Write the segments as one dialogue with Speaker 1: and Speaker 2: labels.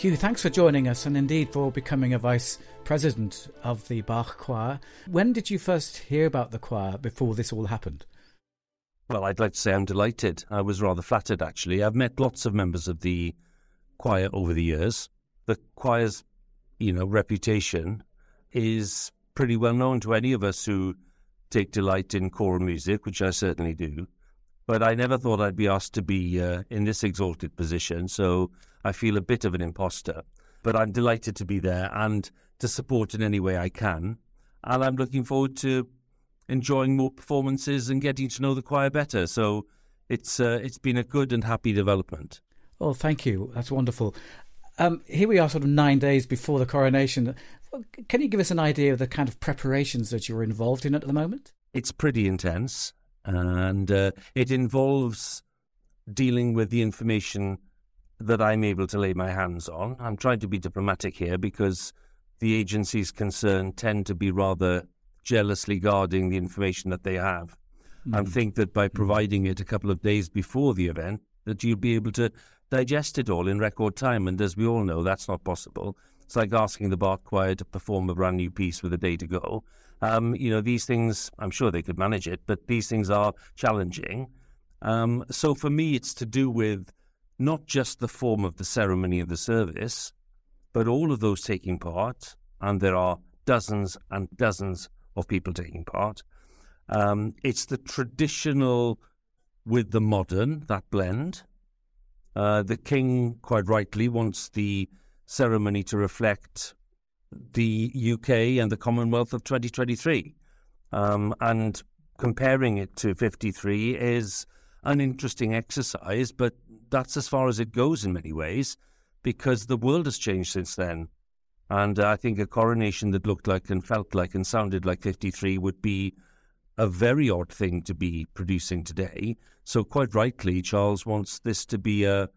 Speaker 1: Huw, thanks for joining us and indeed for becoming a vice president of the Bach Choir. When did you first hear about the choir before this all happened?
Speaker 2: Well, I'd like to say I'm delighted. I was rather flattered, actually. I've met lots of members of the choir over the years. The choir's, you know, reputation is pretty well known to any of us who take delight in choral music, which I certainly do. But I never thought I'd be asked to be uh, in this exalted position, so I feel a bit of an imposter. But I'm delighted to be there and to support in any way I can. And I'm looking forward to enjoying more performances and getting to know the choir better. So it's uh, it's been a good and happy development.
Speaker 1: Oh, thank you. That's wonderful. Um, here we are, sort of nine days before the coronation. Can you give us an idea of the kind of preparations that you're involved in at the moment?
Speaker 2: It's pretty intense, and uh, it involves dealing with the information that I'm able to lay my hands on. I'm trying to be diplomatic here because the agencies concerned tend to be rather jealously guarding the information that they have. Mm. And think that by providing it a couple of days before the event, that you'll be able to digest it all in record time. And as we all know, that's not possible. It's like asking the Bach Choir to perform a brand new piece with a day to go. Um, you know, these things, I'm sure they could manage it, but these things are challenging. Um, so for me, it's to do with not just the form of the ceremony of the service, but all of those taking part, and there are dozens and dozens of people taking part. Um, it's the traditional with the modern, that blend. Uh, the king, quite rightly, wants the ceremony to reflect the UK and the Commonwealth of 2023. Um, and comparing it to 53 is an interesting exercise, but that's as far as it goes in many ways because the world has changed since then. And uh, I think a coronation that looked like and felt like and sounded like 53 would be a very odd thing to be producing today. So, quite rightly, Charles wants this to be a,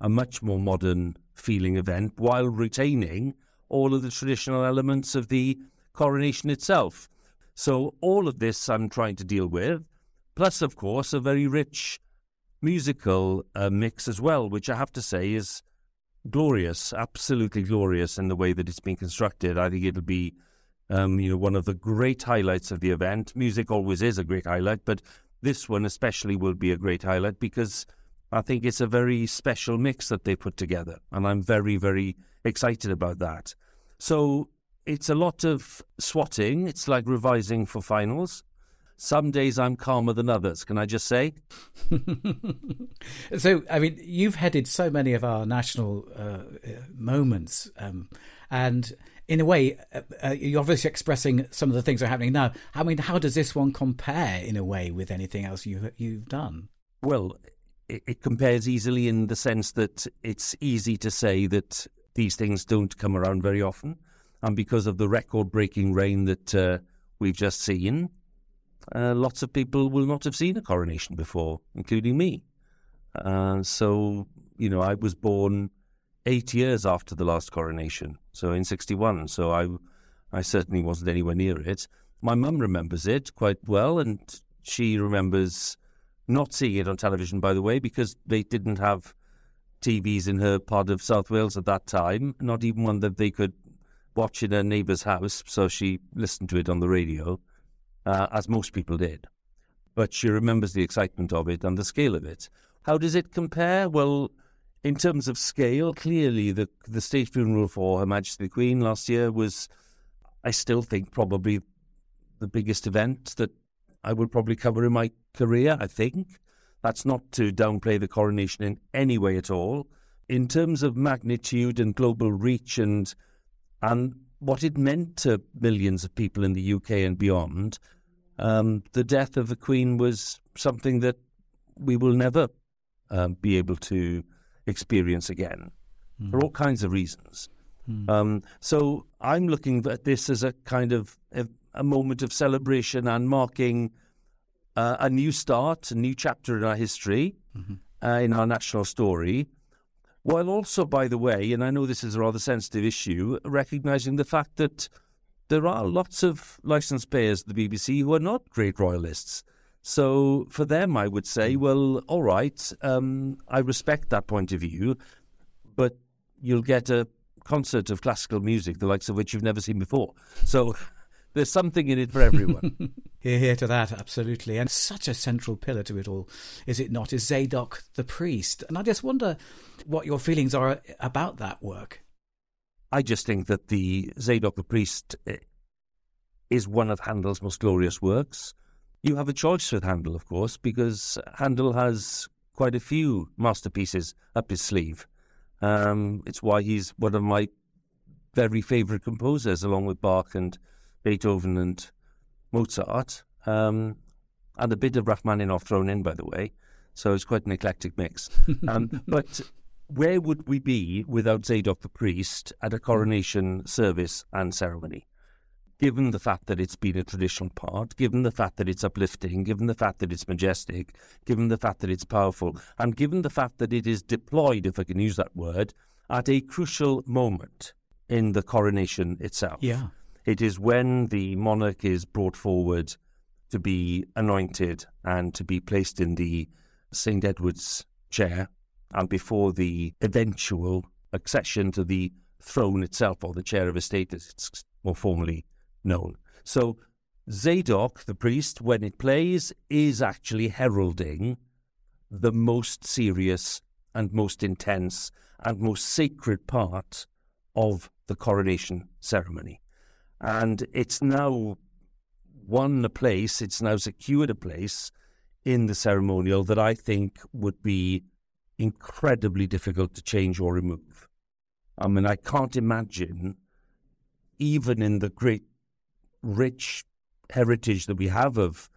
Speaker 2: a much more modern feeling event while retaining all of the traditional elements of the coronation itself. So, all of this I'm trying to deal with, plus, of course, a very rich musical uh, mix as well, which I have to say is glorious, absolutely glorious in the way that it's been constructed. I think it'll be, um, you know, one of the great highlights of the event. Music always is a great highlight, but this one especially will be a great highlight because I think it's a very special mix that they put together, and I'm very, very excited about that. So it's a lot of swatting. It's like revising for finals. Some days I'm calmer than others, can I just say?
Speaker 1: so, I mean, you've headed so many of our national uh, moments, um, and in a way, uh, uh, you're obviously expressing some of the things that are happening now. I mean, how does this one compare in a way with anything else you, you've done?
Speaker 2: Well, it, it compares easily in the sense that it's easy to say that these things don't come around very often. And because of the record breaking reign that uh, we've just seen, uh, lots of people will not have seen a coronation before, including me. Uh, so, you know, I was born eight years after the last coronation, so in 61. So I, I certainly wasn't anywhere near it. My mum remembers it quite well, and she remembers not seeing it on television, by the way, because they didn't have TVs in her part of South Wales at that time, not even one that they could watch in her neighbour's house. So she listened to it on the radio, uh, as most people did. But she remembers the excitement of it and the scale of it. How does it compare? Well, in terms of scale, clearly the the state funeral for Her Majesty the Queen last year was, I still think, probably the biggest event that I would probably cover in my career, I think. That's not to downplay the coronation in any way at all. In terms of magnitude and global reach and and what it meant to millions of people in the UK and beyond, um, the death of the Queen was something that we will never um, be able to experience again mm. for all kinds of reasons. Mm. Um, so I'm looking at this as a kind of a, a moment of celebration and marking uh, a new start, a new chapter in our history, mm-hmm. uh, in our national story, while also, by the way, and I know this is a rather sensitive issue, recognizing the fact that there are lots of license payers at the BBC who are not great royalists. So for them, I would say, mm. well, all right, um, I respect that point of view, but you'll get a concert of classical music, the likes of which you've never seen before. So there's something in it for everyone.
Speaker 1: Hear, hear to that, absolutely. And such a central pillar to it all, is it not, is Zadok the priest. And I just wonder what your feelings are about that work.
Speaker 2: I just think that the Zadok the priest eh, is one of Handel's most glorious works. You have a choice with Handel, of course, because Handel has quite a few masterpieces up his sleeve. Um, it's why he's one of my very favourite composers, along with Bach and Beethoven and Mozart, um, and a bit of Rachmaninoff thrown in, by the way. So it's quite an eclectic mix. Um, but where would we be without Zadok the priest at a coronation service and ceremony? Given the fact that it's been a traditional part, given the fact that it's uplifting, given the fact that it's majestic, given the fact that it's powerful, and given the fact that it is deployed, if I can use that word, at a crucial moment in the coronation itself.
Speaker 1: Yeah.
Speaker 2: It is when the monarch is brought forward to be anointed and to be placed in the St. Edward's chair and before the eventual accession to the throne itself or the chair of estate as it's more formally known. So Zadok, the priest, when it plays, is actually heralding the most serious and most intense and most sacred part of the coronation ceremony. And it's now won a place, it's now secured a place in the ceremonial that I think would be incredibly difficult to change or remove. I mean, I can't imagine, even in the great, rich heritage that we have of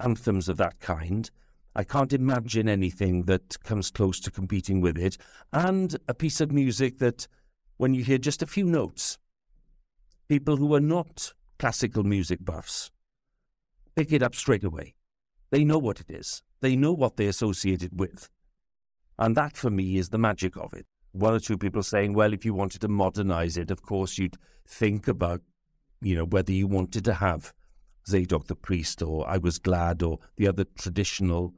Speaker 2: anthems of that kind, I can't imagine anything that comes close to competing with it. And a piece of music that, when you hear just a few notes, people who are not classical music buffs pick it up straight away. They know what it is, they know what they associate it with. And that for me is the magic of it. One or two people saying, well, if you wanted to modernize it, of course, you'd think about, you know, whether you wanted to have Zadok the priest or I Was Glad or the other traditional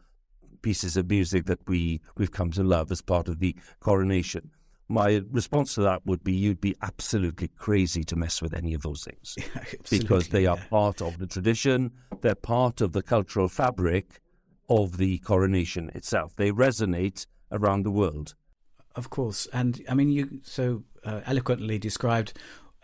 Speaker 2: pieces of music that we, we've come to love as part of the coronation. My response to that would be you'd be absolutely crazy to mess with any of those things
Speaker 1: Yeah,
Speaker 2: because they are
Speaker 1: yeah.
Speaker 2: part of the tradition, they're part of the cultural fabric of the coronation itself. They resonate around the world.
Speaker 1: Of course, and I mean, you so uh, eloquently described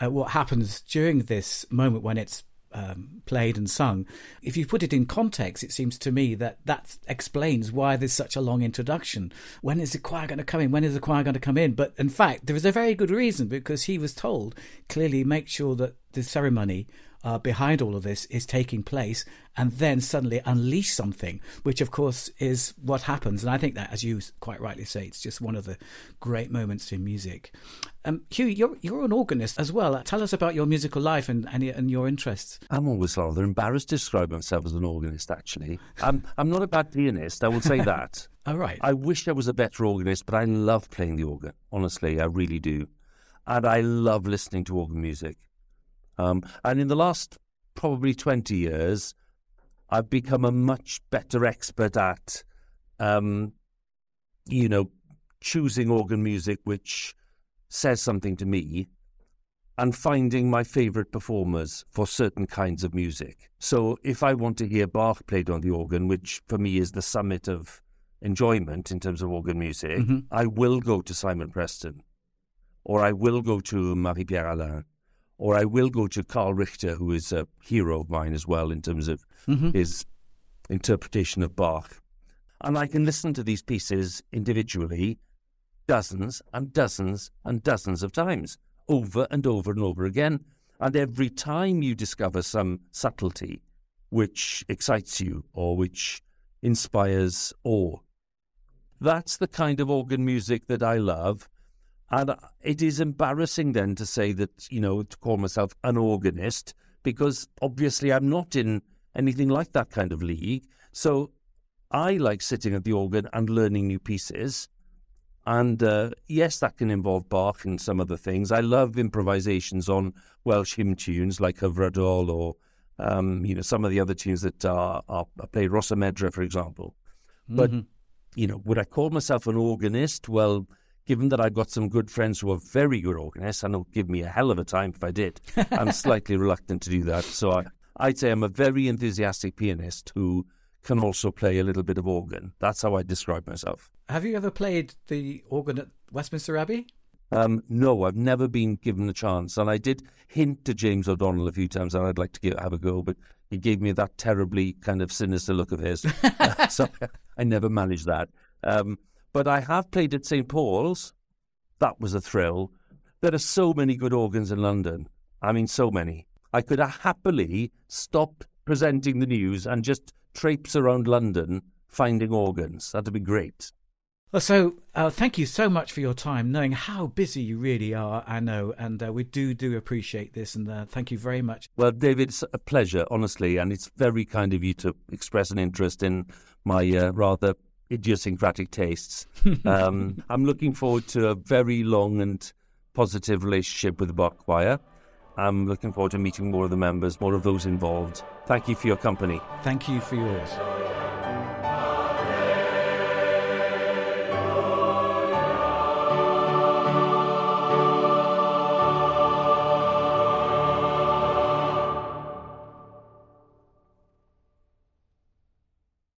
Speaker 1: uh, what happens during this moment when it's um, played and sung. If you put it in context, it seems to me that that explains why there's such a long introduction. When is the choir going to come in? When is the choir going to come in? But in fact, there is a very good reason because he was told clearly make sure that the ceremony uh, behind all of this is taking place and then suddenly unleash something, which of course is what happens. And I think that, as you quite rightly say, it's just one of the great moments in music. Um, Huw, you're, you're an organist as well. Tell us about your musical life and, and, and your interests.
Speaker 2: I'm always rather embarrassed to describe myself as an organist, actually. I'm, I'm not a bad pianist, I will say that.
Speaker 1: All right.
Speaker 2: I wish I was a better organist, but I love playing the organ. Honestly, I really do. And I love listening to organ music. Um, and in the last probably 20 years, I've become a much better expert at, um, you know, choosing organ music which says something to me and finding my favorite performers for certain kinds of music. So if I want to hear Bach played on the organ, which for me is the summit of enjoyment in terms of organ music,
Speaker 1: Mm-hmm.
Speaker 2: I will go to Simon Preston, or I will go to Marie-Claire Alain, or I will go to Karl Richter, who is a hero of mine as well in terms of
Speaker 1: Mm-hmm.
Speaker 2: his interpretation of Bach. And I can listen to these pieces individually dozens and dozens and dozens of times, over and over and over again. And every time you discover some subtlety which excites you or which inspires awe, that's the kind of organ music that I love. And it is embarrassing then to say that, you know, to call myself an organist, because obviously I'm not in anything like that kind of league. So I like sitting at the organ and learning new pieces. And uh, yes, that can involve Bach and some other things. I love improvisations on Welsh hymn tunes like Hyfrydol or um, you know some of the other tunes that are, are are played Rhosymedre, for example. But
Speaker 1: Mm-hmm.
Speaker 2: you know, would I call myself an organist? Well, given that I've got some good friends who are very good organists and will give me a hell of a time if I did, I'm slightly reluctant to do that. So I, I'd say I'm a very enthusiastic pianist who can also play a little bit of organ. That's how I describe myself.
Speaker 1: Have you ever played the organ at Westminster Abbey?
Speaker 2: Um, no, I've never been given a chance, and I did hint to James O'Donnell a few times that I'd like to give, have a go, but he gave me that terribly kind of sinister look of his, so I never managed that. Um, but I have played at St Paul's. That was a thrill. There are so many good organs in London. I mean, so many. I could happily stop presenting the news and just traipse around London finding organs. That'd be great.
Speaker 1: Well, so uh, thank you so much for your time, knowing how busy you really are. I know, and uh, we do do appreciate this, and uh, thank you very much.
Speaker 2: Well, David, it's a pleasure, honestly, and it's very kind of you to express an interest in my uh, rather idiosyncratic tastes. Um, I'm looking forward to a very long and positive relationship with the Bach Choir. I'm looking forward to meeting more of the members, more of those involved. Thank you for your company.
Speaker 1: Thank you for yours.